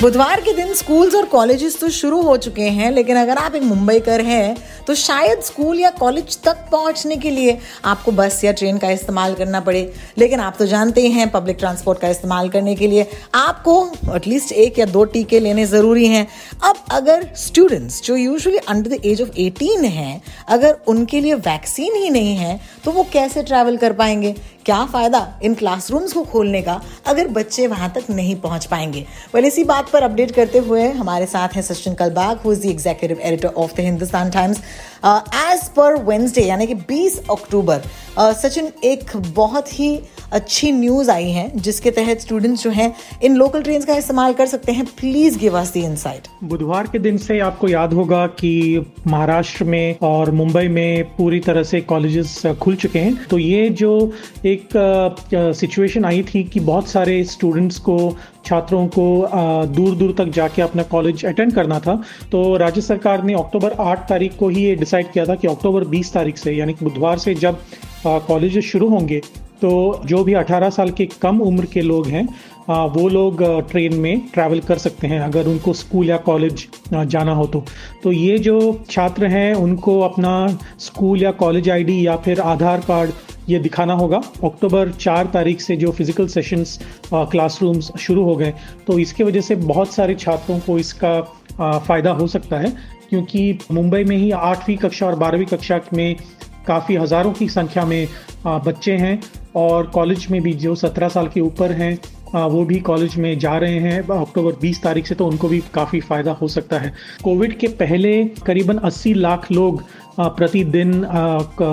बुधवार के दिन स्कूल्स और कॉलेजेस तो शुरू हो चुके हैं, लेकिन अगर आप एक मुंबई कर हैं तो शायद स्कूल या कॉलेज तक पहुँचने के लिए आपको बस या ट्रेन का इस्तेमाल करना पड़े। लेकिन आप तो जानते ही हैं पब्लिक ट्रांसपोर्ट का इस्तेमाल करने के लिए आपको एटलीस्ट एक या दो टीके लेने ज़रूरी हैं। अब अगर स्टूडेंट्स जो usually under the age of 18 हैं, अगर उनके लिए वैक्सीन ही नहीं है तो वो कैसे ट्रैवल कर पाएँगे? क्या फ़ायदा इन क्लासरूम्स को खोलने का अगर बच्चे वहाँ तक नहीं पहुँच पाएँगे? वेल इसी बात पर अपडेट करते हुए हमारे साथ हैं Sachin Kalbag who is the executive editor of the Hindustan Times as per Wednesday यानी कि 20 अक्टूबर uh, सचिन एक बहुत ही अच्छी न्यूज़ आई है जिसके तहत स्टूडेंट्स जो हैं इन लोकल ट्रेन का इस्तेमाल कर सकते हैं। Please give us the insight बुधवार के दिन से आपको याद होगा कि महाराष्ट्र में और मुंबई में पूरी तरह से कॉलेजेस खुल चुके हैं। तो ये जो एक सिचुएशन आई थी कि बहुत सारे स्टूडेंट्स को, छात्रों को दूर दूर तक जाके अपना कॉलेज अटेंड करना था। तो राज्य सरकार ने अक्टूबर 8 तारीख को ही ये डिसाइड किया था कि अक्टूबर 20 तारीख से, यानी कि बुधवार से जब कॉलेज शुरू होंगे तो जो भी 18 साल के कम उम्र के लोग हैं वो लोग ट्रेन में ट्रैवल कर सकते हैं, अगर उनको स्कूल या कॉलेज जाना हो तो। तो ये जो छात्र हैं, उनको अपना स्कूल या कॉलेज आईडी या फिर आधार कार्ड ये दिखाना होगा। अक्टूबर चार तारीख से जो फ़िज़िकल सेशंस क्लासरूम्स शुरू हो गए तो इसके वजह से बहुत सारे छात्रों को इसका फ़ायदा हो सकता है, क्योंकि मुंबई में ही आठवीं कक्षा और बारहवीं कक्षा में काफ़ी हज़ारों की संख्या में बच्चे हैं और कॉलेज में भी जो सत्रह साल के ऊपर हैं वो भी कॉलेज में जा रहे हैं। अक्टूबर 20 तारीख से तो उनको भी काफ़ी फ़ायदा हो सकता है। कोविड के पहले करीबन 80 लाख लोग प्रतिदिन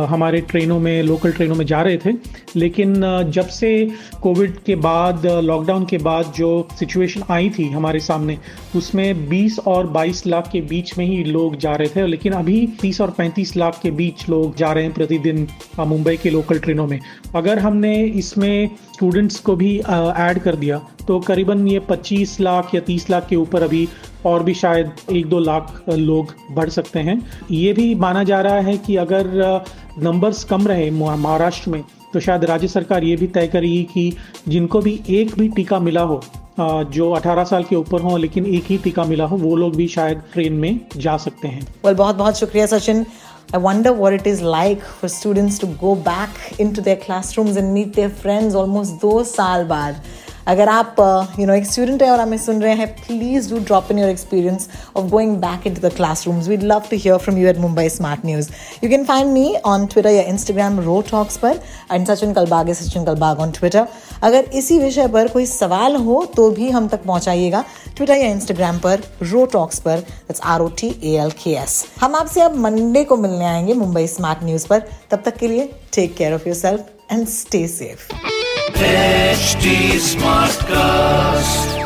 हमारे ट्रेनों में, लोकल ट्रेनों में जा रहे थे। लेकिन जब से कोविड के बाद, लॉकडाउन के बाद जो सिचुएशन आई थी हमारे सामने, उसमें 20 और 22 लाख के बीच में ही लोग जा रहे थे। लेकिन अभी 30 और 35 लाख के बीच लोग जा रहे हैं प्रतिदिन मुंबई के लोकल ट्रेनों में। अगर हमने इसमें स्टूडेंट्स को भी ऐड कर दिया तो करीबन ये 25 लाख या 30 लाख के ऊपर अभी और भी शायद एक दो लाख लोग बढ़ सकते हैं। ये भी माना जा रहा है कि अगर नंबर्स कम रहे महाराष्ट्र में तो शायद राज्य सरकार ये भी तय करेगी कि जिनको भी एक भी टीका मिला हो जो 18 साल के ऊपर हो लेकिन एक ही टीका मिला हो वो लोग भी शायद ट्रेन में जा सकते हैं। Well, बहुत बहुत शुक्रिया Sachin. I wonder what it is like for students to go back into their classrooms and meet their friends almost दो साल बाद। अगर आप यू नो एक स्टूडेंट है और हमें सुन रहे हैं please do drop in your experience of going back into the class rooms we'd love to hear from you at Mumbai smart news you can find me on Twitter या Instagram ro talks पर and Sachin Kalbag है Sachin Kalbag on Twitter अगर इसी विषय पर कोई सवाल हो तो भी हम तक पहुंचाइएगा ट्विटर या इंस्टाग्राम पर रो टॉक्स पर. R O T A L K S हम आपसे अब मंडे को मिलने आएँगे मुंबई स्मार्ट न्यूज़ पर. तब तक के लिए take care of yourself and stay safe HD Smartcast.